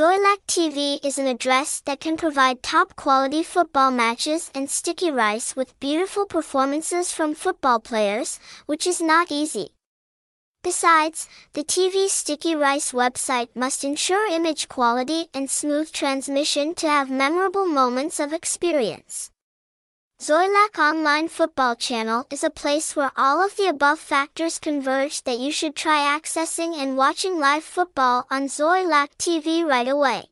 Xoilac TV is an address that can provide top quality football matches and sticky rice with beautiful performances from football players, which is not easy. Besides, the TV Sticky Rice website must ensure image quality and smooth transmission to have memorable moments of experience. Xoilac Online Football Channel is a place where all of the above factors converge that you should try accessing and watching live football on Xoilac TV right away.